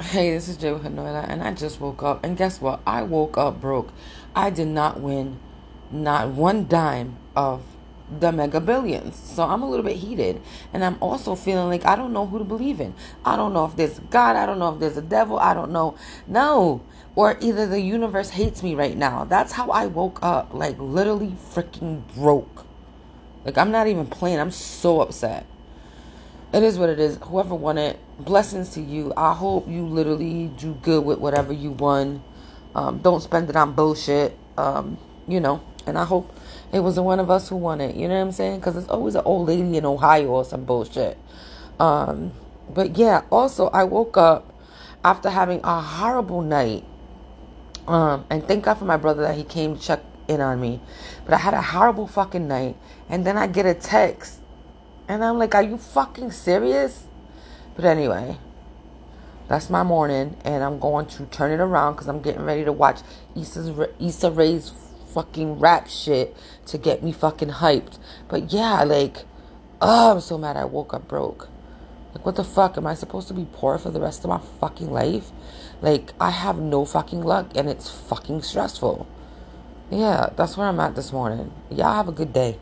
Hey, this is Jay Hanoila, and I just woke up. And guess what? I woke up broke. I did not win not one dime of the mega billions. So I'm a little bit heated. And I'm also feeling like I don't know who to believe in. I don't know if there's God. I don't know if there's a devil. I don't know. No. Or either the universe hates me right now. That's how I woke up. Like literally freaking broke. Like I'm not even playing. I'm so upset it is what it is. Whoever won it, blessings to you. I hope you literally do good with whatever you won. Um, don't spend it on bullshit. Um, you know, and I hope it was the one of us who won it. You know what I'm saying? Because it's always an old lady in Ohio or some bullshit. Um, but yeah, also I woke up after having a horrible night. Um, and thank God for my brother that he came to check in on me. But I had a horrible fucking night, and then I get a text and I'm like, are you fucking serious? But anyway, that's my morning, and I'm going to turn it around because I'm getting ready to watch Issa's, Issa Rae's fucking rap shit to get me fucking hyped. But yeah, like, oh, I'm so mad I woke up broke. Like, what the fuck? Am I supposed to be poor for the rest of my fucking life? Like, I have no fucking luck, and it's fucking stressful. Yeah, that's where I'm at this morning. Y'all have a good day.